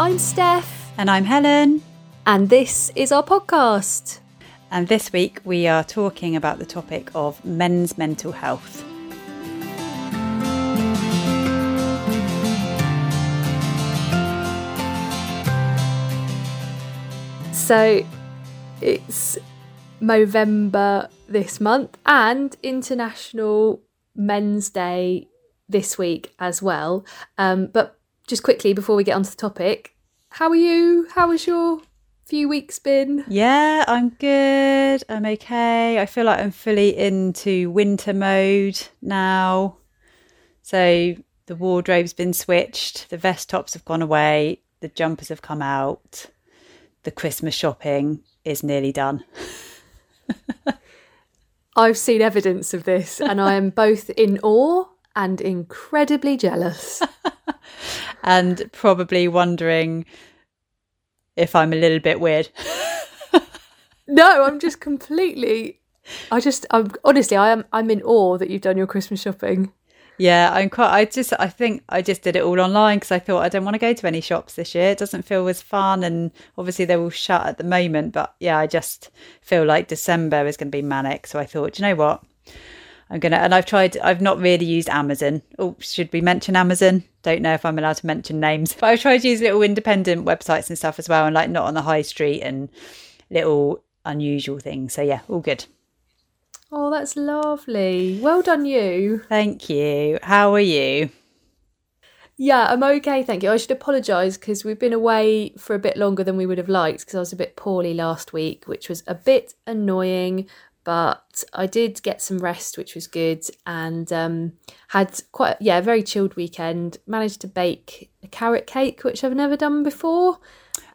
I'm Steph. And I'm Helen. And this is our podcast. And this week we are talking about the topic of men's mental health. So it's Movember this month and International Men's Day this week as well. Um, but just quickly before we get onto the topic, how are you? How has your few weeks been? Yeah, I'm good. I'm okay. I feel like I'm fully into winter mode now. So the wardrobe's been switched, the vest tops have gone away, the jumpers have come out, the Christmas shopping is nearly done. I've seen evidence of this and I am both in awe and incredibly jealous. and probably wondering if I'm a little bit weird. no, I'm just completely I just I'm honestly I am I'm in awe that you've done your Christmas shopping. Yeah, I'm quite. I just, I think I just did it all online because I thought I don't want to go to any shops this year. It doesn't feel as fun, and obviously they're all shut at the moment. But yeah, I just feel like December is going to be manic. So I thought, you know what, I'm gonna. And I've tried. I've not really used Amazon. Oh, should we mention Amazon? Don't know if I'm allowed to mention names, but I've tried to use little independent websites and stuff as well, and like not on the high street and little unusual things. So yeah, all good. Oh, that's lovely. Well done, you. Thank you. How are you? Yeah, I'm okay, thank you. I should apologise because we've been away for a bit longer than we would have liked because I was a bit poorly last week, which was a bit annoying. But I did get some rest, which was good, and um, had quite yeah a very chilled weekend. Managed to bake a carrot cake, which I've never done before.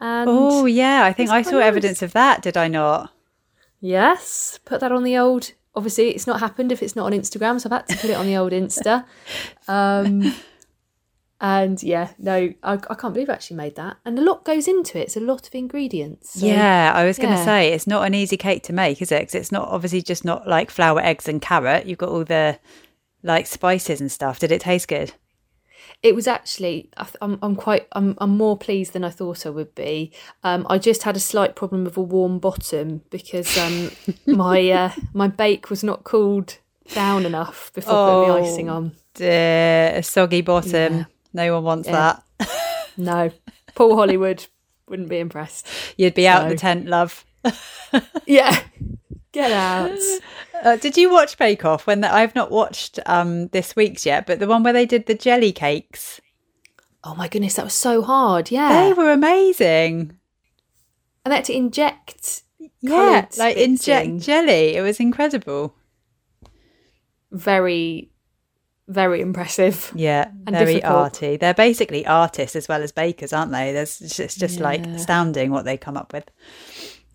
And oh yeah, I think I saw nice. evidence of that. Did I not? Yes, put that on the old obviously it's not happened if it's not on Instagram, so I've had to put it on the old Insta. Um, and yeah, no, I, I, can't believe I actually made that. And a lot goes into it. It's a lot of ingredients. So, yeah, I was going to yeah. say it's not an easy cake to make, is it? Because it's not obviously just not like flour, eggs, and carrot. You've got all the like spices and stuff. Did it taste good? it was actually I'm, I'm quite I'm, I'm more pleased than I thought I would be. Um, I just had a slight problem with a warm bottom because um, my uh, my bake was not cooled down enough before oh, putting the icing on. Dear, a soggy bottom. Yeah. No one wants yeah. that. no, Paul Hollywood wouldn't be impressed. You'd be so. out the tent, love. yeah, Get out. Uh, did you watch Bake Off? When the, I've not watched um, this week's yet, but the one where they did the jelly cakes. Oh my goodness, that was so hard. Yeah, they were amazing. And they had to inject. Yeah, like inject in. jelly. It was incredible. Very, very impressive. Yeah, very difficult. arty. They're basically artists as well as bakers, aren't they? There's it's just yeah. like astounding what they come up with.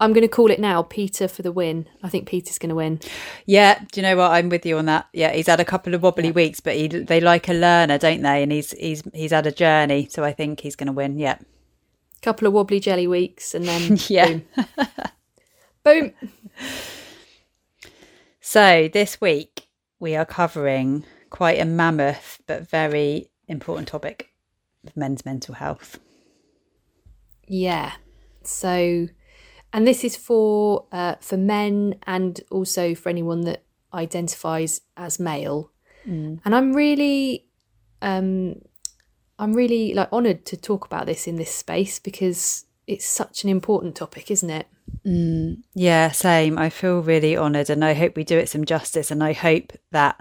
I'm going to call it now. Peter for the win. I think Peter's going to win. Yeah, do you know what? I'm with you on that. Yeah, he's had a couple of wobbly yeah. weeks, but he they like a learner, don't they? And he's he's he's had a journey, so I think he's going to win. Yeah, couple of wobbly jelly weeks, and then yeah, boom. boom. So this week we are covering quite a mammoth but very important topic of men's mental health. Yeah. So and this is for uh, for men and also for anyone that identifies as male. Mm. And I'm really, um, I'm really like honoured to talk about this in this space because it's such an important topic, isn't it? Mm, yeah, same. I feel really honoured, and I hope we do it some justice. And I hope that,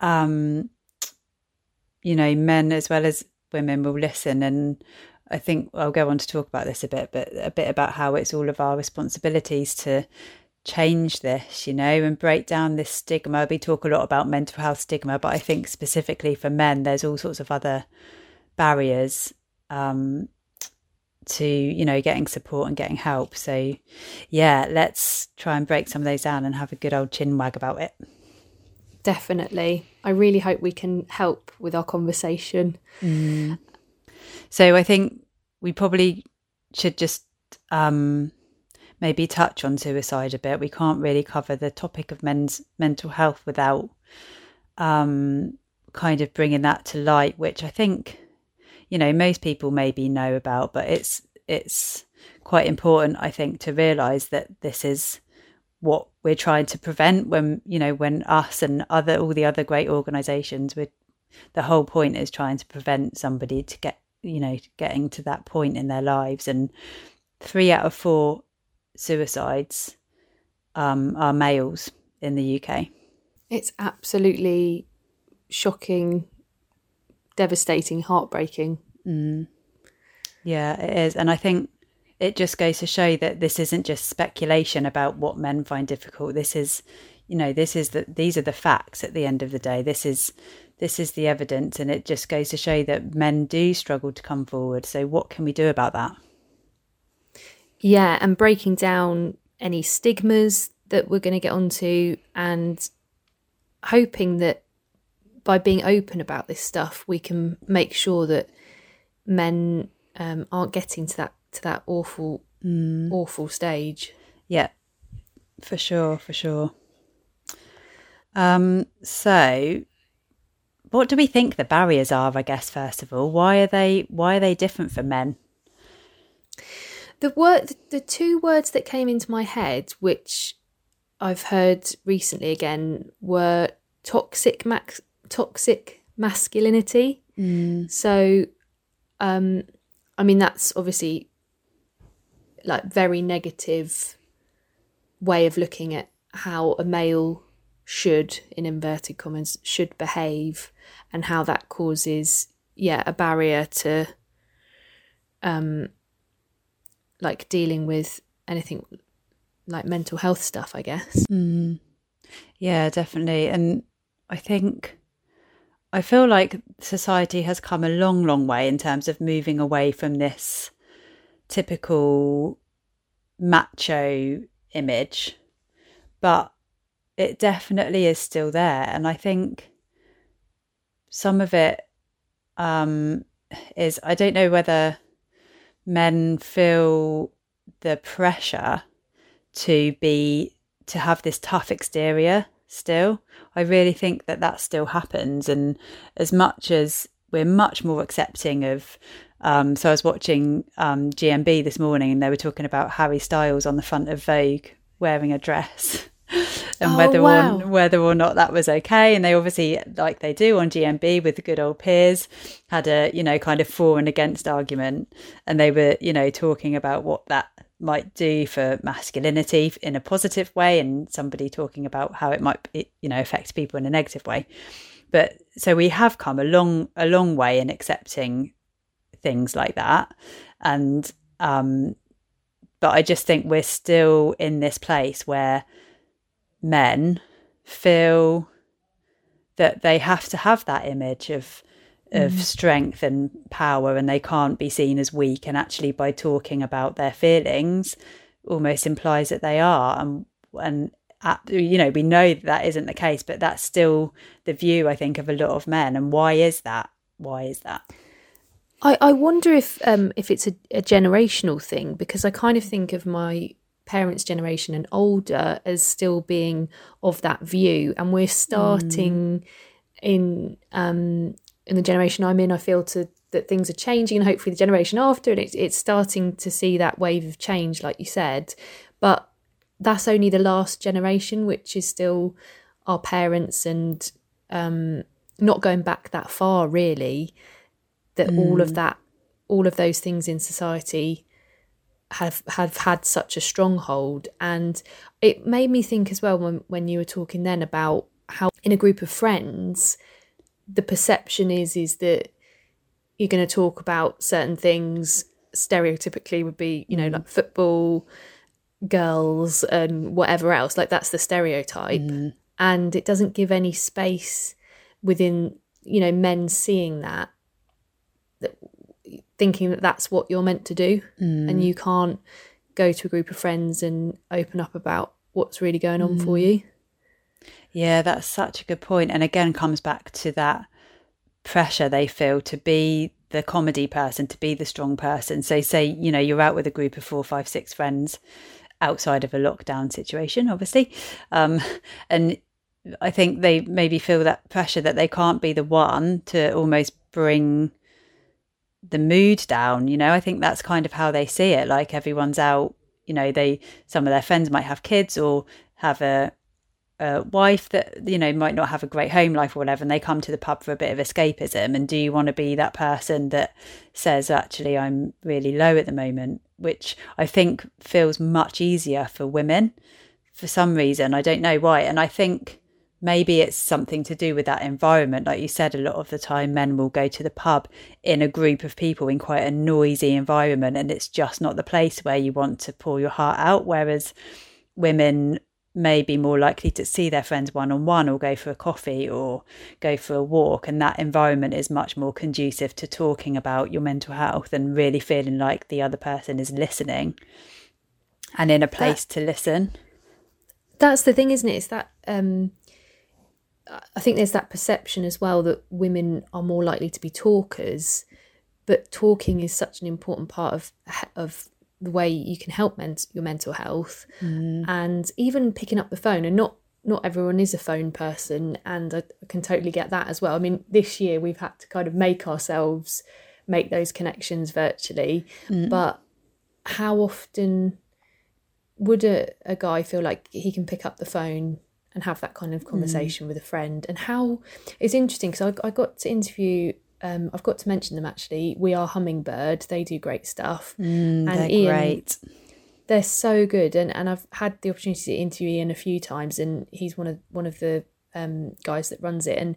um, you know, men as well as women will listen and I think I'll go on to talk about this a bit, but a bit about how it's all of our responsibilities to change this, you know, and break down this stigma. We talk a lot about mental health stigma, but I think specifically for men, there's all sorts of other barriers um, to, you know, getting support and getting help. So, yeah, let's try and break some of those down and have a good old chin wag about it. Definitely. I really hope we can help with our conversation. Mm. So I think we probably should just um, maybe touch on suicide a bit. We can't really cover the topic of men's mental health without um, kind of bringing that to light, which I think, you know most people maybe know about, but it's it's quite important, I think, to realise that this is what we're trying to prevent when you know when us and other all the other great organisations with the whole point is trying to prevent somebody to get you know getting to that point in their lives and three out of four suicides um, are males in the UK. It's absolutely shocking, devastating, heartbreaking. Mm. Yeah, it is. And I think it just goes to show that this isn't just speculation about what men find difficult. This is, you know, this is that these are the facts at the end of the day. This is this is the evidence and it just goes to show that men do struggle to come forward. So what can we do about that? Yeah, and breaking down any stigmas that we're going to get onto and hoping that by being open about this stuff, we can make sure that men um, aren't getting to that to that awful, mm. awful stage. Yeah, for sure, for sure. Um, so, what do we think the barriers are? I guess first of all, why are they why are they different for men? The word, the two words that came into my head, which I've heard recently again, were toxic max, toxic masculinity. Mm. So, um, I mean, that's obviously like very negative way of looking at how a male should, in inverted commas, should behave, and how that causes, yeah, a barrier to, um, like dealing with anything like mental health stuff, I guess. Mm. Yeah, definitely. And I think I feel like society has come a long, long way in terms of moving away from this typical macho image, but it definitely is still there. And I think some of it um, is, I don't know whether men feel the pressure to be, to have this tough exterior still. I really think that that still happens. And as much as we're much more accepting of, um, so I was watching um, GMB this morning and they were talking about Harry Styles on the front of Vogue wearing a dress. and oh, whether wow. or whether or not that was okay, and they obviously, like they do on GMB with the good old Piers, had a you know kind of for and against argument, and they were you know talking about what that might do for masculinity in a positive way and somebody talking about how it might you know affect people in a negative way but so we have come a long a long way in accepting things like that. And um but i just think we're still in this place where men feel that they have to have that image of of mm. strength and power and they can't be seen as weak. And actually by talking about their feelings almost implies that they are. And and you know we know that, that isn't the case but that's still the view i think of a lot of men and why is that why is that i i wonder if um if it's a, a generational thing because i kind of think of my parents generation and older as still being of that view and we're starting mm. in um in the generation I'm in, I feel to that things are changing, and hopefully the generation after, and it's it's starting to see that wave of change, like you said. But that's only the last generation, which is still our parents, and um, not going back that far, really. That mm. all of mm. that, all of those things in society have have had such a stronghold, and it made me think as well when when you were talking then about how in a group of friends the perception is is that you're going to talk about certain things stereotypically would be you know like football girls and whatever else like that's the stereotype mm. and it doesn't give any space within you know men seeing that, that thinking that that's what you're meant to do mm. and you can't go to a group of friends and open up about what's really going on mm. for you yeah, that's such a good point. And again, comes back to that pressure they feel to be the comedy person, to be the strong person. So, say, you know, you're out with a group of four, five, six friends outside of a lockdown situation, obviously. Um, and I think they maybe feel that pressure that they can't be the one to almost bring the mood down. You know, I think that's kind of how they see it. Like everyone's out, you know, they some of their friends might have kids or have a a wife that you know might not have a great home life or whatever and they come to the pub for a bit of escapism and do you want to be that person that says actually i'm really low at the moment which i think feels much easier for women for some reason. I don't know why. And i think maybe it's something to do with that environment. Like you said a lot of the time men will go to the pub in a group of people in quite a noisy environment and it's just not the place where you want to pour your heart out. Whereas women may be more likely to see their friends one on one or go for a coffee or go for a walk. And that environment is much more conducive to talking about your mental health and really feeling like the other person is listening and in a place that, to listen. That's the thing, isn't it? It's that um, I think there's that perception as well that women are more likely to be talkers, but talking is such an important part of of the way you can help men- your mental health mm. and even picking up the phone and not not everyone is a phone person and I, I can totally get that as well i mean this year we've had to kind of make ourselves make those connections virtually mm. but how often would a, a guy feel like he can pick up the phone and have that kind of mm. conversation mm. with a friend and how it's interesting because I, I got to interview um, I've got to mention them actually. We are Hummingbird. They do great stuff. Mm, and Ian, great. They're so good, and, and I've had the opportunity to interview Ian a few times, and he's one of one of the um, guys that runs it, and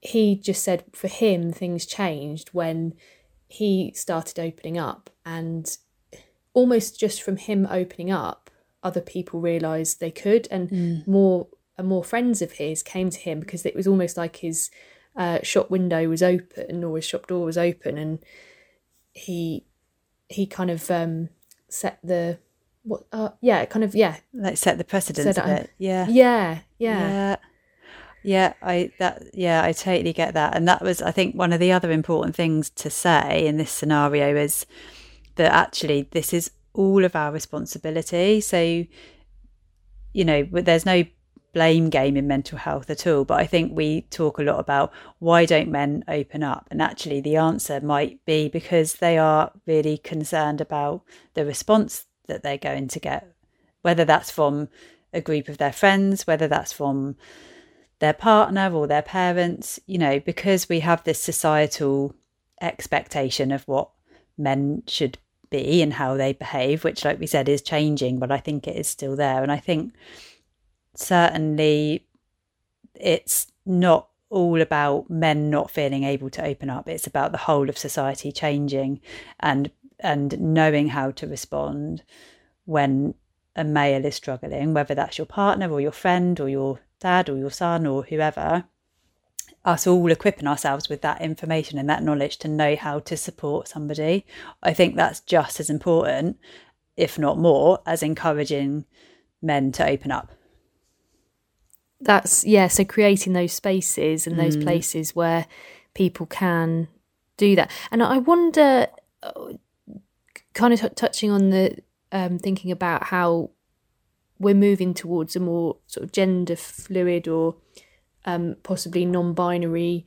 he just said for him things changed when he started opening up, and almost just from him opening up, other people realised they could, and mm. more and more friends of his came to him because it was almost like his uh, shop window was open or his shop door was open, and he he kind of um, set the what uh, yeah kind of yeah. Like set the a bit. Yeah. Yeah yeah. Yeah. Yeah i that yeah i totally get that. And that was i think one of the other important things to say in this scenario is that actually this is all of our responsibility. So you know there's no blame game in mental health at all. But I think we talk a lot about why don't men open up? And actually, the answer might be because they are really concerned about the response that they're going to get, whether that's from a group of their friends, whether that's from their partner or their parents, you know, because we have this societal expectation of what men should be and how they behave, which, like we said, is changing, but I think it is still there. And I think certainly it's not all about men not feeling able to open up. It's about the whole of society changing and and knowing how to respond when a male is struggling whether that's your partner or your friend or your dad or your son or whoever. Us all equipping ourselves with that information and that knowledge to know how to support somebody. I think that's just as important if not more as encouraging men to open up that's yeah so creating those spaces and those mm. places where people can do that and i wonder uh, kind of t- touching on the um, thinking about how we're moving towards a more sort of gender fluid or um, possibly non-binary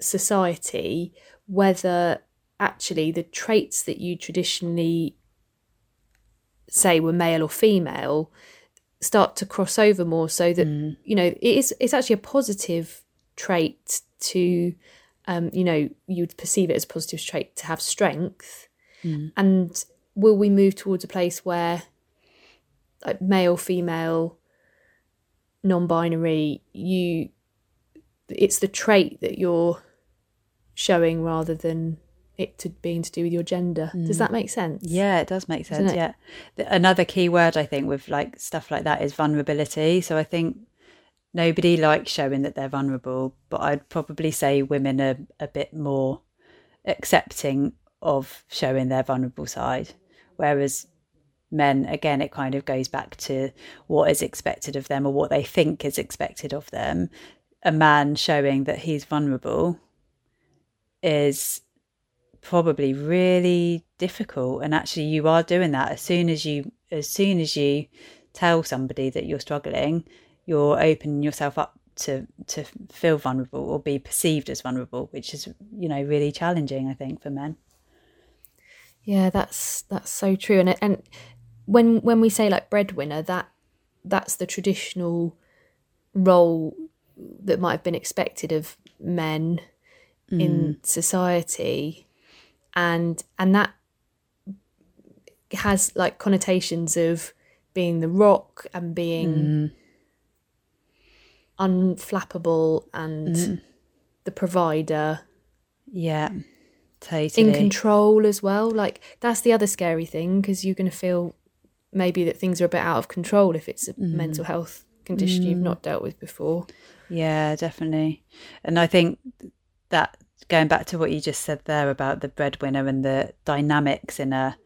society whether actually the traits that you traditionally say were male or female start to cross over more so that mm. you know it is it's actually a positive trait to um you know you'd perceive it as a positive trait to have strength mm. and will we move towards a place where like male female non-binary you it's the trait that you're showing rather than it to being to do with your gender. Mm. Does that make sense? Yeah, it does make sense. Yeah. Another key word I think with like stuff like that is vulnerability. So I think nobody likes showing that they're vulnerable, but I'd probably say women are a bit more accepting of showing their vulnerable side. Whereas men, again, it kind of goes back to what is expected of them or what they think is expected of them. A man showing that he's vulnerable is probably really difficult and actually you are doing that as soon as you as soon as you tell somebody that you're struggling you're opening yourself up to to feel vulnerable or be perceived as vulnerable, which is you know really challenging, I think, for men. Yeah, that's that's so true. And and when when we say like breadwinner, that that's the traditional role that might have been expected of men mm. in society, and and that has like connotations of being the rock and being mm. unflappable and mm. the provider. Yeah, totally. In control as well. Like, that's the other scary thing because you're going to feel maybe that things are a bit out of control if it's a mm. mental health condition you've mm. not dealt with before. Yeah, definitely. And I think that going back to what you just said there about the breadwinner and the dynamics in a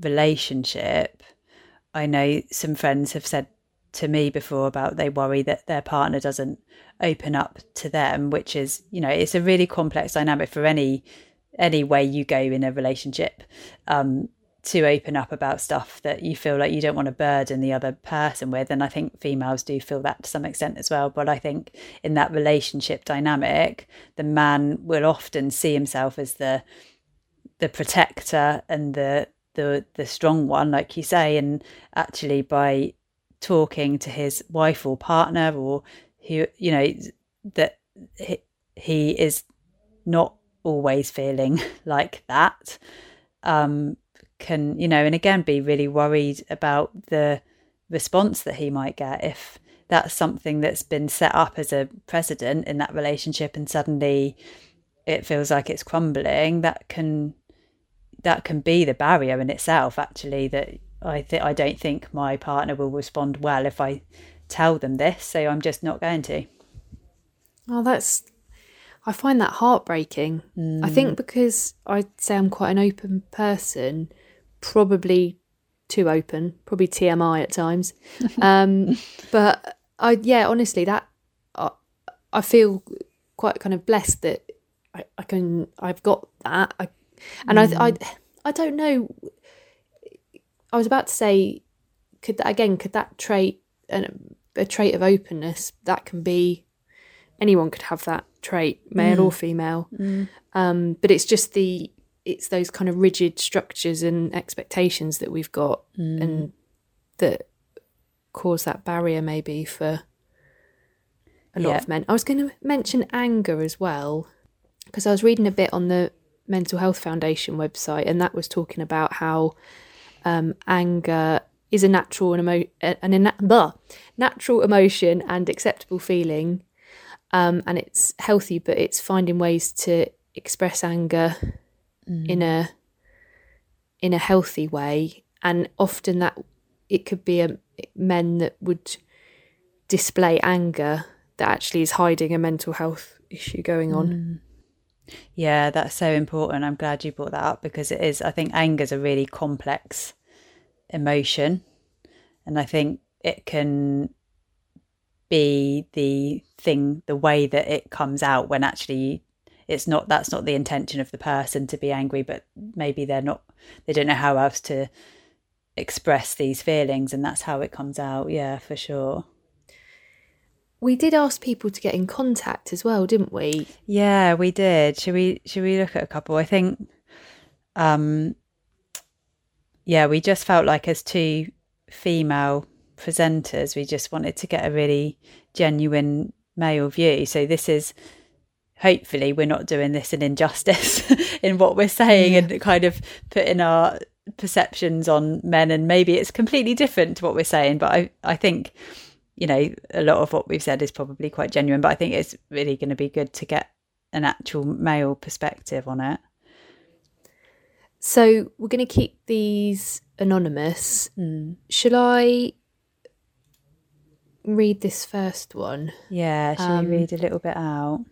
relationship, I know some friends have said to me before about they worry that their partner doesn't open up to them, which is, you know, it's a really complex dynamic for any any way you go in a relationship. Um, to open up about stuff that you feel like you don't want to burden the other person with. And I think females do feel that to some extent as well. But I think in that relationship dynamic, the man will often see himself as the the protector and the the the strong one, like you say, and actually by talking to his wife or partner or who you know that he, he is not always feeling like that um can you know and again be really worried about the response that he might get if that's something that's been set up as a precedent in that relationship and suddenly it feels like it's crumbling that can that can be the barrier in itself actually that I think I don't think my partner will respond well if I tell them this so I'm just not going to oh that's I find that heartbreaking mm. I think hmm. because I'd say I'm quite an open person probably too open probably TMI at times um, but I yeah honestly that I, I feel quite kind of blessed that I, I can I've got that I and mm. I, I, I don't know. I was about to say, could that again? Could that trait, a trait of openness, that can be anyone could have that trait, male mm. or female. Mm. Um, but it's just the it's those kind of rigid structures and expectations that we've got, mm. and that cause that barrier maybe for a lot yeah. of men. I was going to mention anger as well because I was reading a bit on the Mental Health Foundation website, and that was talking about how um, anger is a natural and emo- an ina- blah, natural emotion and acceptable feeling, um, and it's healthy, but it's finding ways to express anger mm. in a in a healthy way, and often that it could be a men that would display anger that actually is hiding a mental health issue going on. Mm. Yeah, that's so important. I'm glad you brought that up because it is, I think anger is a really complex emotion. And I think it can be the thing, the way that it comes out when actually it's not, that's not the intention of the person to be angry, but maybe they're not, they don't know how else to express these feelings. And that's how it comes out. Yeah, for sure we did ask people to get in contact as well, didn't we? Yeah, we did. Should we should we look at a couple? I think um yeah, we just felt like as two female presenters, we just wanted to get a really genuine male view. So this is hopefully we're not doing this an injustice in what we're saying yeah. and kind of putting our perceptions on men and maybe it's completely different to what we're saying, but I I think you know, a lot of what we've said is probably quite genuine, but I think it's really going to be good to get an actual male perspective on it. So we're going to keep these anonymous. Mm. Shall I read this first one? Yeah, shall um, we read a little bit out?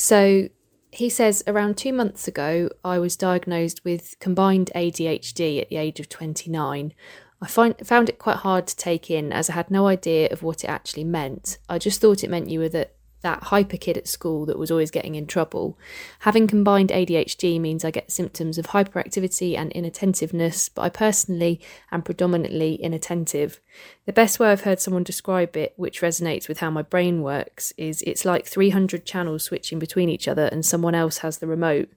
So he says around two months ago, I was diagnosed with combined ADHD at the age of 29. I find, found it quite hard to take in as I had no idea of what it actually meant. I just thought it meant you were that that hyper kid at school that was always getting in trouble. Having combined ADHD means I get symptoms of hyperactivity and inattentiveness, but I personally am predominantly inattentive. The best way I've heard someone describe it, which resonates with how my brain works, is it's like 300 channels switching between each other and someone else has the remote.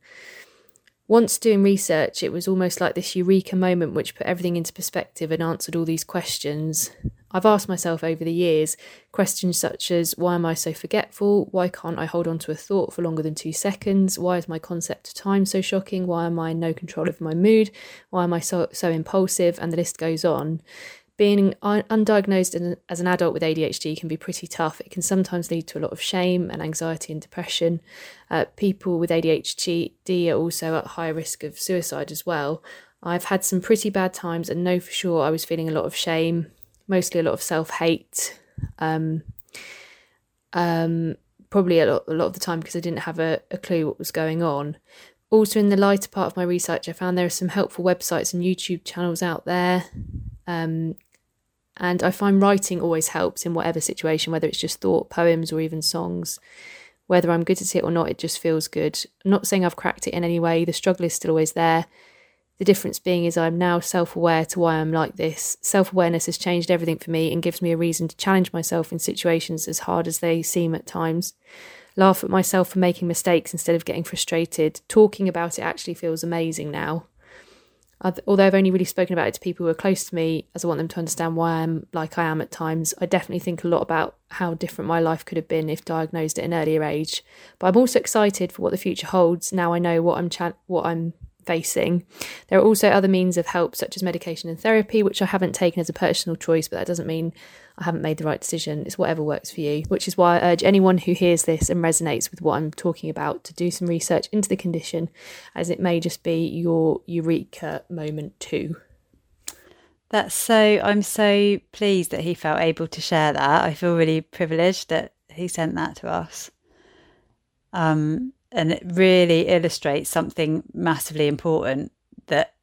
Once doing research, it was almost like this eureka moment which put everything into perspective and answered all these questions. I've asked myself over the years questions such as why am I so forgetful? Why can't I hold on to a thought for longer than two seconds? Why is my concept of time so shocking? Why am I in no control of my mood? Why am I so, so impulsive? And the list goes on. Being undiagnosed as an adult with ADHD can be pretty tough. It can sometimes lead to a lot of shame and anxiety and depression. Uh, people with ADHD are also at high risk of suicide as well. I've had some pretty bad times and know for sure I was feeling a lot of shame, mostly a lot of self hate. Um, um, probably a lot, a lot of the time because I didn't have a, a clue what was going on. Also, in the lighter part of my research, I found there are some helpful websites and YouTube channels out there. Um, and I find writing always helps in whatever situation, whether it's just thought, poems, or even songs. Whether I'm good at it or not, it just feels good. I'm not saying I've cracked it in any way, the struggle is still always there. The difference being is I'm now self aware to why I'm like this. Self awareness has changed everything for me and gives me a reason to challenge myself in situations as hard as they seem at times. Laugh at myself for making mistakes instead of getting frustrated. Talking about it actually feels amazing now. I've, although I've only really spoken about it to people who are close to me, as I want them to understand why I'm like I am at times, I definitely think a lot about how different my life could have been if diagnosed at an earlier age. But I'm also excited for what the future holds. Now I know what I'm cha- what I'm facing. There are also other means of help, such as medication and therapy, which I haven't taken as a personal choice, but that doesn't mean I haven't made the right decision. It's whatever works for you, which is why I urge anyone who hears this and resonates with what I'm talking about to do some research into the condition, as it may just be your eureka moment too. That's so, I'm so pleased that he felt able to share that. I feel really privileged that he sent that to us. Um, and it really illustrates something massively important that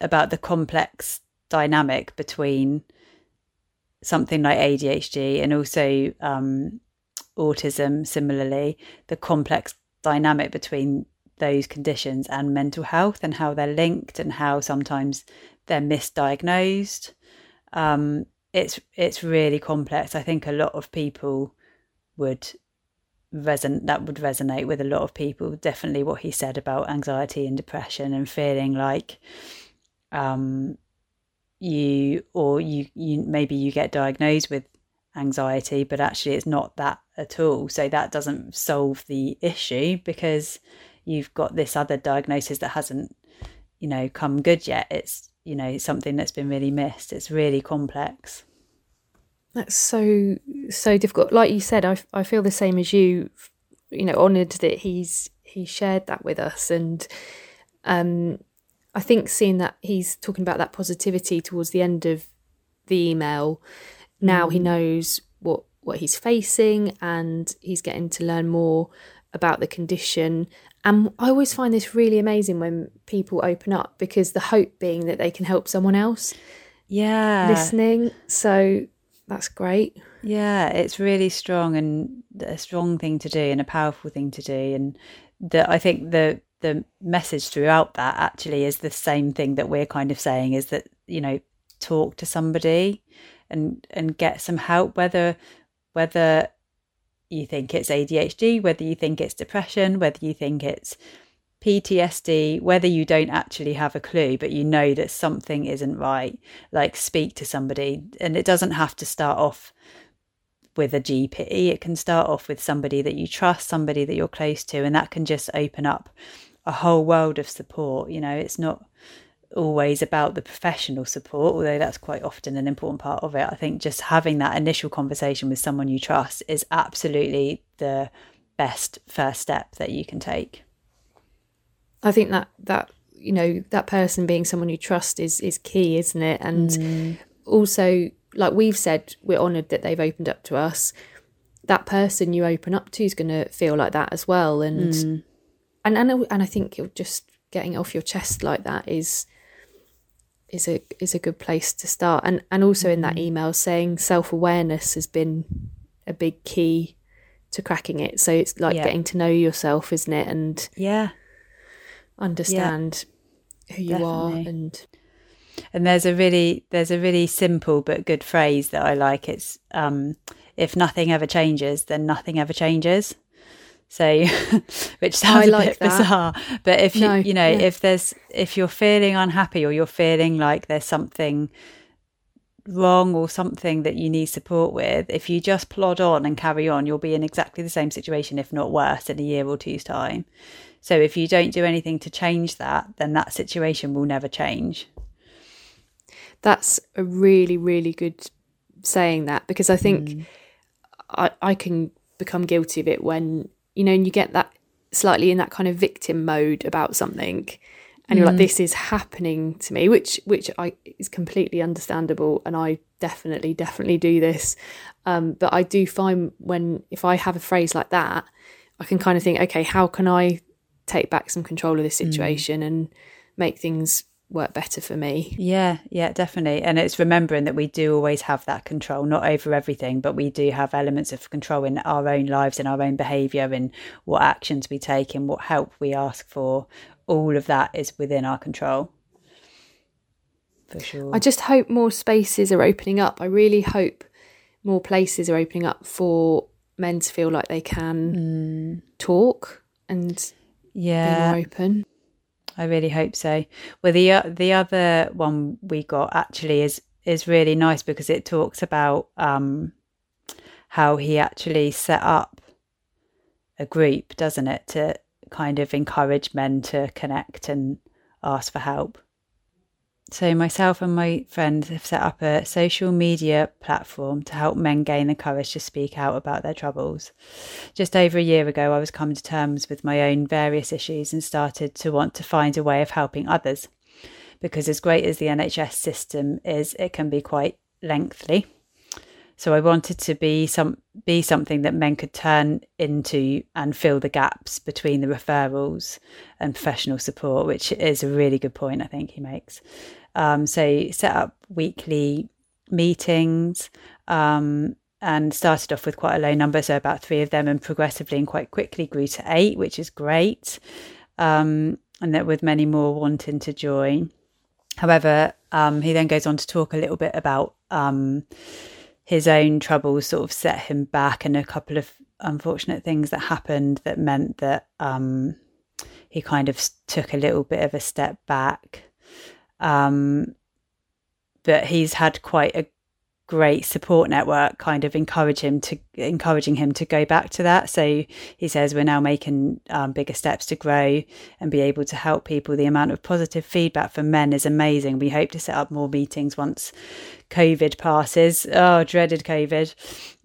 about the complex dynamic between something like ADHD and also um, autism, similarly, the complex dynamic between those conditions and mental health and how they're linked and how sometimes they're misdiagnosed. Um, it's it's really complex. I think a lot of people would reson that would resonate with a lot of people. Definitely what he said about anxiety and depression and feeling like um, you or you you maybe you get diagnosed with anxiety, but actually it's not that at all. So that doesn't solve the issue because you've got this other diagnosis that hasn't you know come good yet. It's you know something that's been really missed. It's really complex. That's so so difficult. Like you said, I I feel the same as you. You know, honoured that he's he shared that with us, and um, I think seeing that he's talking about that positivity towards the end of the email. Now mm. he knows what what he's facing, and he's getting to learn more about the condition. And I always find this really amazing when people open up because the hope being that they can help someone else. Yeah. Listening. So that's great. Yeah, it's really strong and a strong thing to do and a powerful thing to do. And the, I think the the message throughout that actually is the same thing that we're kind of saying is that you know talk to somebody and and get some help whether whether you think it's ADHD, whether you think it's depression, whether you think it's PTSD, whether you don't actually have a clue, but you know that something isn't right, like speak to somebody. And it doesn't have to start off with a GP, it can start off with somebody that you trust, somebody that you're close to, and that can just open up a whole world of support. You know, it's not always about the professional support, although that's quite often an important part of it. I think just having that initial conversation with someone you trust is absolutely the best first step that you can take. I think that that you know that person being someone you trust is is key, isn't it? And mm. also, like we've said, we're honoured that they've opened up to us. That person you open up to is going to feel like that as well, and mm. and and and I think just getting off your chest like that is is a is a good place to start. And and also in that mm. email saying self awareness has been a big key to cracking it. So it's like Yeah. getting to know yourself, isn't it? And Yeah. Understand who you are and And there's a really there's a really simple but good phrase that I like. It's um, if nothing ever changes, then nothing ever changes. So, which sounds a like bit that. bizarre, but if you you know yeah. if there's if you're feeling unhappy or you're feeling like there's something wrong or something that you need support with, if you just plod on and carry on, you'll be in exactly the same situation, if not worse, in a year or two's time. So if you don't do anything to change that, then that situation will never change. that's a really really good saying that because i think Mm. I, I can become guilty of it when you know and you get that slightly in that kind of victim mode about something and you're like this is happening to me which which i is completely understandable and i definitely definitely do this um, but i do find when if i have a phrase like that i can kind of think okay how can i take back some control of this situation and make things work better for me Yeah, yeah, definitely. And it's remembering that we do always have that control, not over everything, but we do have elements of control in our own lives, in our own behaviour, in what actions we take, and what help we ask for. All of that is within our control. For sure. I just hope more spaces are opening up. I really hope more places are opening up for men to feel like they can talk and yeah be more open. I really hope so. Well, the uh, the other one we got actually is is really nice because it talks about um, how he actually set up a group, doesn't it, to kind of encourage men to connect and ask for help. So myself and my friends have set up a social media platform to help men gain the courage to speak out about their troubles. Just over a year ago, I was coming to terms with my own various issues and started to want to find a way of helping others. Because as great as the NHS system is, it can be quite lengthy. So I wanted to be some be something that men could turn into and fill the gaps between the referrals and professional support, which is a really good point I think he makes. Um, so set up weekly meetings um, and started off with quite a low number, so about three of them, and progressively and quite quickly grew to eight, which is great. Um, and that with many more wanting to join. However, um, he then goes on to talk a little bit about um, his own troubles, sort of set him back, and a couple of unfortunate things that happened that meant that um, he kind of took a little bit of a step back. Um, but he's had quite a great support network kind of encourage him to encouraging him to go back to that. So he says we're now making um, bigger steps to grow and be able to help people. The amount of positive feedback from men is amazing. We hope to set up more meetings once covid passes. Oh dreaded covid.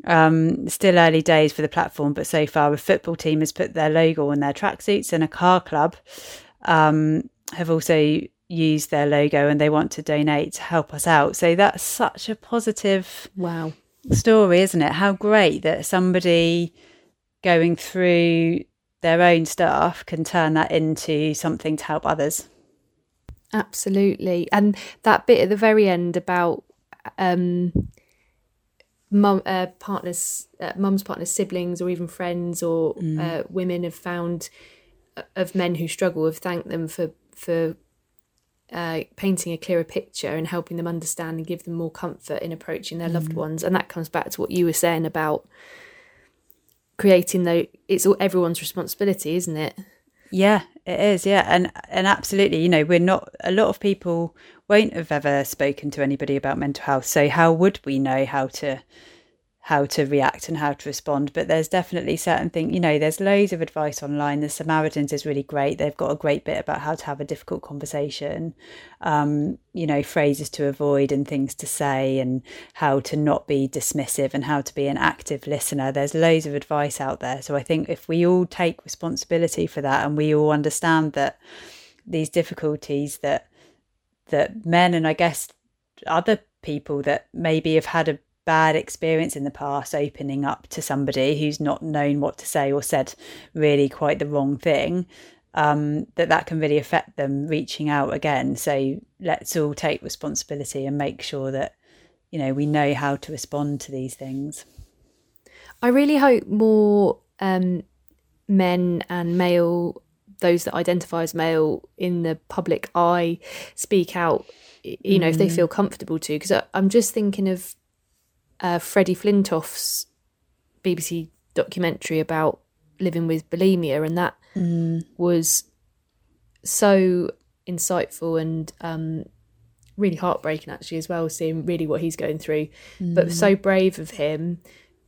Um, still early days for the platform but so far a football team has put their logo on their tracksuits and a car club um, have also used their logo and they want to donate to help us out. So that's such a positive Wow. story, isn't it? How great that somebody going through their own stuff can turn that into something to help others. Absolutely. And that bit at the very end about um mum uh, partners uh, mum's partners siblings or even friends or uh, women have found uh, of men who struggle have thanked them for for uh, painting a clearer picture and helping them understand and give them more comfort in approaching their loved ones and that comes back to what you were saying about creating the it's all everyone's responsibility isn't it Yeah, it is. Yeah, and and absolutely. You know, we're not. A lot of people won't have ever spoken to anybody about mental health. So how would we know how to how to react and how to respond? But there's definitely certain things. You know, there's loads of advice online. The Samaritans is really great. They've got a great bit about how to have a difficult conversation. Um, you know, phrases to avoid and things to say, and how to not be dismissive and how to be an active listener. There's loads of advice out there. So I think if we all take responsibility for that and we all understand that these difficulties that that men and I guess other people that maybe have had a bad experience in the past opening up to somebody who's not known what to say or said really quite the wrong thing um, that that can really affect them reaching out again so let's all take responsibility and make sure that you know we know how to respond to these things I really hope more um, men and male, those that identify as male in the public eye, speak out. You know, mm. if they feel comfortable to. Because I'm just thinking of uh, Freddie Flintoff's BBC documentary about living with bulimia, and that mm. was so insightful and um, really heartbreaking actually as well, seeing really what he's going through. Mm. But so brave of him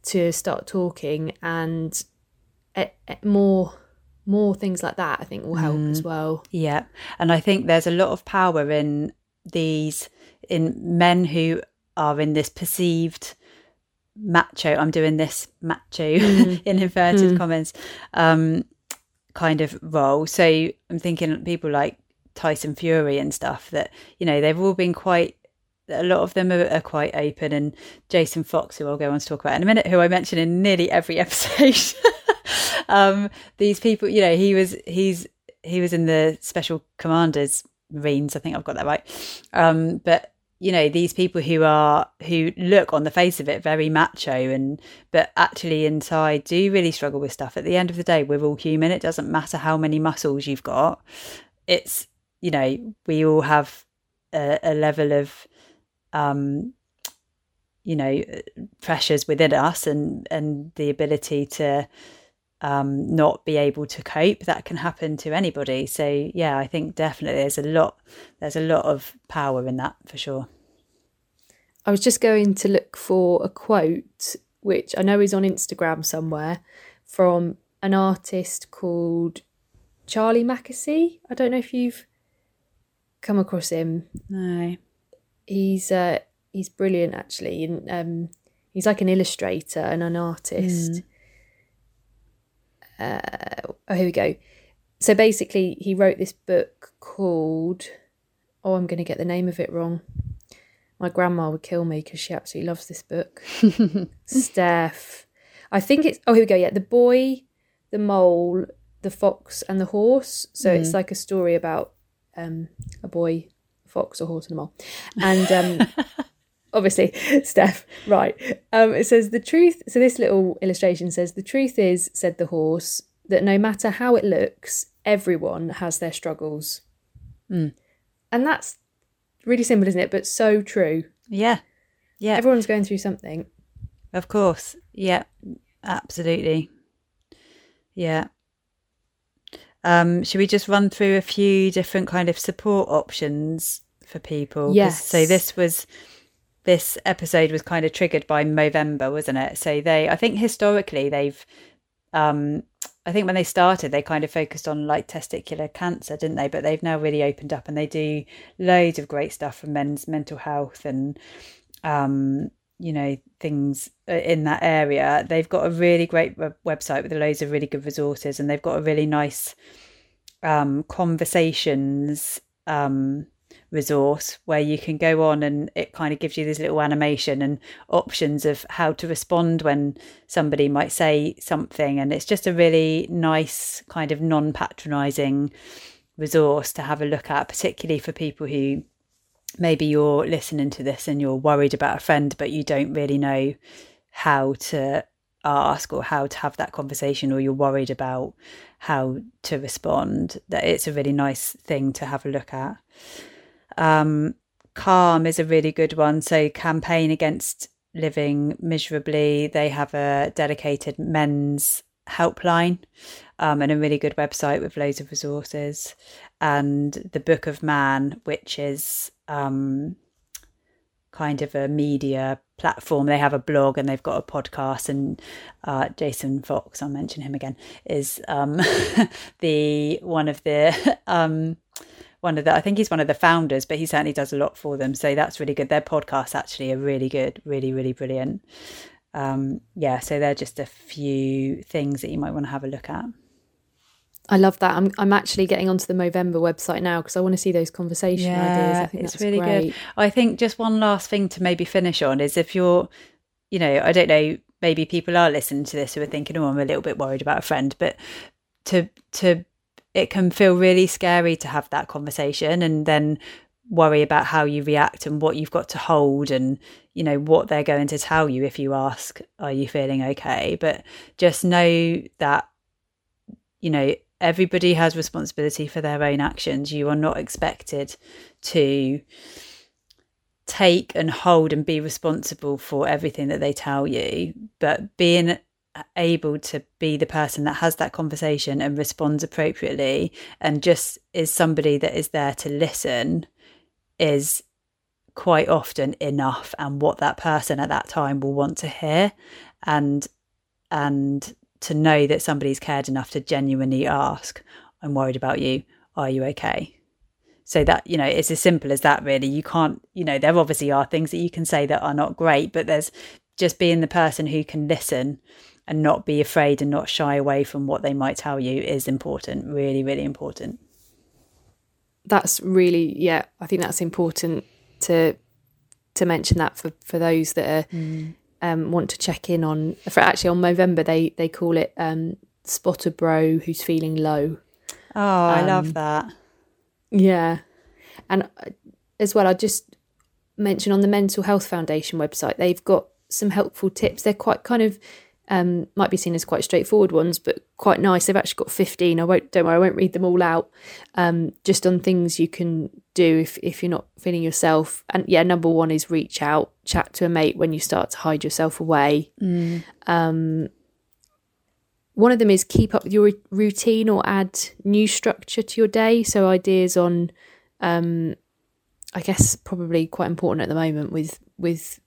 to start talking and more more things like that I think will help mm. as well. Yeah. And I think there's a lot of power in these in men who are in this perceived macho I'm doing this macho mm. in inverted mm. comments um kind of role. So I'm thinking people like Tyson Fury and stuff that you know they've all been quite a lot of them are, are, quite open and Jason Fox who I'll go on to talk about in a minute who I mention in nearly every episode um, these people you know he was he's he was in the special commanders marines I think I've got that right um, but you know these people who are who look on the face of it very macho and but actually inside do really struggle with stuff. At the end of the day we're all human. It doesn't matter how many muscles you've got. It's you know, we all have a, a level of, um, you know, pressures within us and, and the ability to um, not be able to cope. That can happen to anybody. So yeah, I think definitely there's a lot, there's a lot of power in that for sure. I was just going to look for a quote, which I know is on Instagram somewhere, from an artist called Charlie Mackesy. I don't know if you've come across him. No. He's uh he's brilliant actually and um he's like an illustrator and an artist. Mm. Uh, oh here we go. So basically he wrote this book called oh I'm going to get the name of it wrong. My grandma would kill me because she absolutely loves this book. Steph. I think it's oh here we go, yeah. The boy, the mole, the fox and the horse. So mm. it's like a story about um, a boy, a fox, a horse, and a mole. And um, obviously, Steph, right. Um, it says the truth. So this little illustration says the truth is, said the horse, that no matter how it looks, everyone has their struggles. Mm. And that's really simple, isn't it? But so true. Yeah. Yeah. Everyone's going through something. Of course. Yeah. Absolutely. Yeah. Um, should we just run through a few different kind of support options for people? Yes. So this was this episode was kind of triggered by Movember, wasn't it? So they, I think historically they've, um, I think when they started they kind of focused on like testicular cancer, didn't they? But they've now really opened up and they do loads of great stuff for men's mental health and, um, you know things uh, in that area they've got a really great website with loads of really good resources and they've got a really nice um, conversations um, resource where you can go on and it kind of gives you this little animation and options of how to respond when somebody might say something and it's just a really nice kind of non-patronizing resource to have a look at particularly for people who maybe you're listening to this and you're worried about a friend, but you don't really know how to ask or how to have that conversation, or you're worried about how to respond, that it's a really nice thing to have a look at. Um, Calm is a really good one. So, campaign against living miserably. They have a dedicated men's helpline um, and a really good website with loads of resources. And the Book of Man, which is um, kind of a media platform. They have a blog and they've got a podcast. And uh, Jason Fox, I'll mention him again, is um, the one of the um, one of the I think he's one of the founders, but he certainly does a lot for them. So that's really good. Their podcasts actually are really good, really really brilliant. Um, yeah, so they're just a few things that you might want to have a look at. I love that. I'm I'm actually getting onto the Movember website now because I want to see those conversation yeah, ideas. I think it's really great. good. I think just one last thing to maybe finish on is if you're, you know, I don't know, maybe people are listening to this who are thinking, oh, I'm a little bit worried about a friend, but to to it can feel really scary to have that conversation and then worry about how you react and what you've got to hold and you know what they're going to tell you if you ask are you feeling okay? But just know that you know everybody has responsibility for their own actions. You are not expected to take and hold and be responsible for everything that they tell you. But being able to be the person that has that conversation and responds appropriately and just is somebody that is there to listen is quite often enough and what that person at that time will want to hear and and to know that somebody's cared enough to genuinely ask i'm worried about you. Are you okay? So that you know it's as simple as that really. You can't you know there obviously are things that you can say that are not great but there's just being the person who can listen and not be afraid and not shy away from what they might tell you is important really really important. That's really yeah i think that's important to to mention that for for those that are mm. um, want to check in on for actually on Movember they they call it um, spot a bro who's feeling low. Oh i love um, that. yeah. And uh, as well i just mention on the mental health foundation website they've got some helpful tips. They're quite kind of um, might be seen as quite straightforward ones, but quite nice. They've actually got 15. I won't, don't worry, I won't read them all out. Um, just on things you can do if, if you're not feeling yourself. And yeah, number one is reach out, chat to a mate when you start to hide yourself away. Mm. Um, one of them is keep up with your routine or add new structure to your day. So ideas on, um, I guess, probably quite important at the moment with with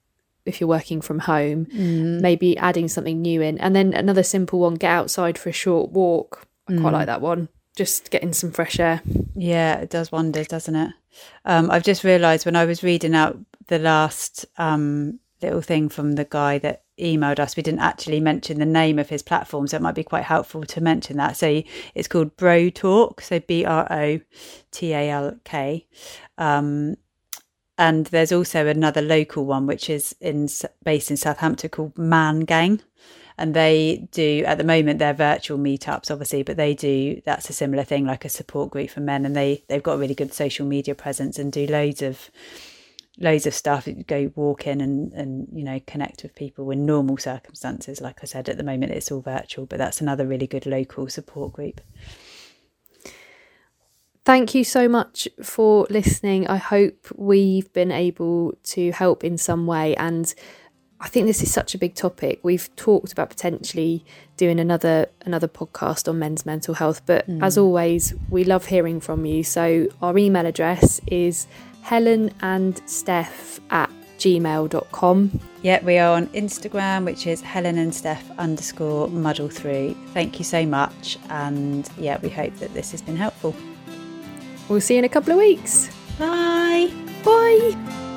if you're working from home, mm. maybe adding something new in. And then another simple one get outside for a short walk. I mm. quite like that one. Just getting some fresh air. Yeah, it does wonders, doesn't it? Um, I've just realised when I was reading out the last um, little thing from the guy that emailed us, we didn't actually mention the name of his platform, so it might be quite helpful to mention that. So it's called Bro Talk, so B R O T A L K. Um, and there's also another local one which is in based in Southampton called Man Gang. And they do at the moment they're virtual meetups obviously but they do that's a similar thing like a support group for men. And they they've got a really good social media presence and do loads of loads of stuff. Go walk in and and you know connect with people in normal circumstances. Like i said at the moment it's all virtual but that's another really good local support group Thank you so much for listening. I hope we've been able to help in some way. And I think this is such a big topic. We've talked about potentially doing another another podcast on men's mental health, but mm. as always, we love hearing from you. So our email address is Helen and Steph at gmail.com. Yeah, we are on Instagram, which is Helen and Steph underscore muddle through. Thank you so much. And yeah, we hope that this has been helpful. We'll see you in a couple of weeks. Bye. Bye.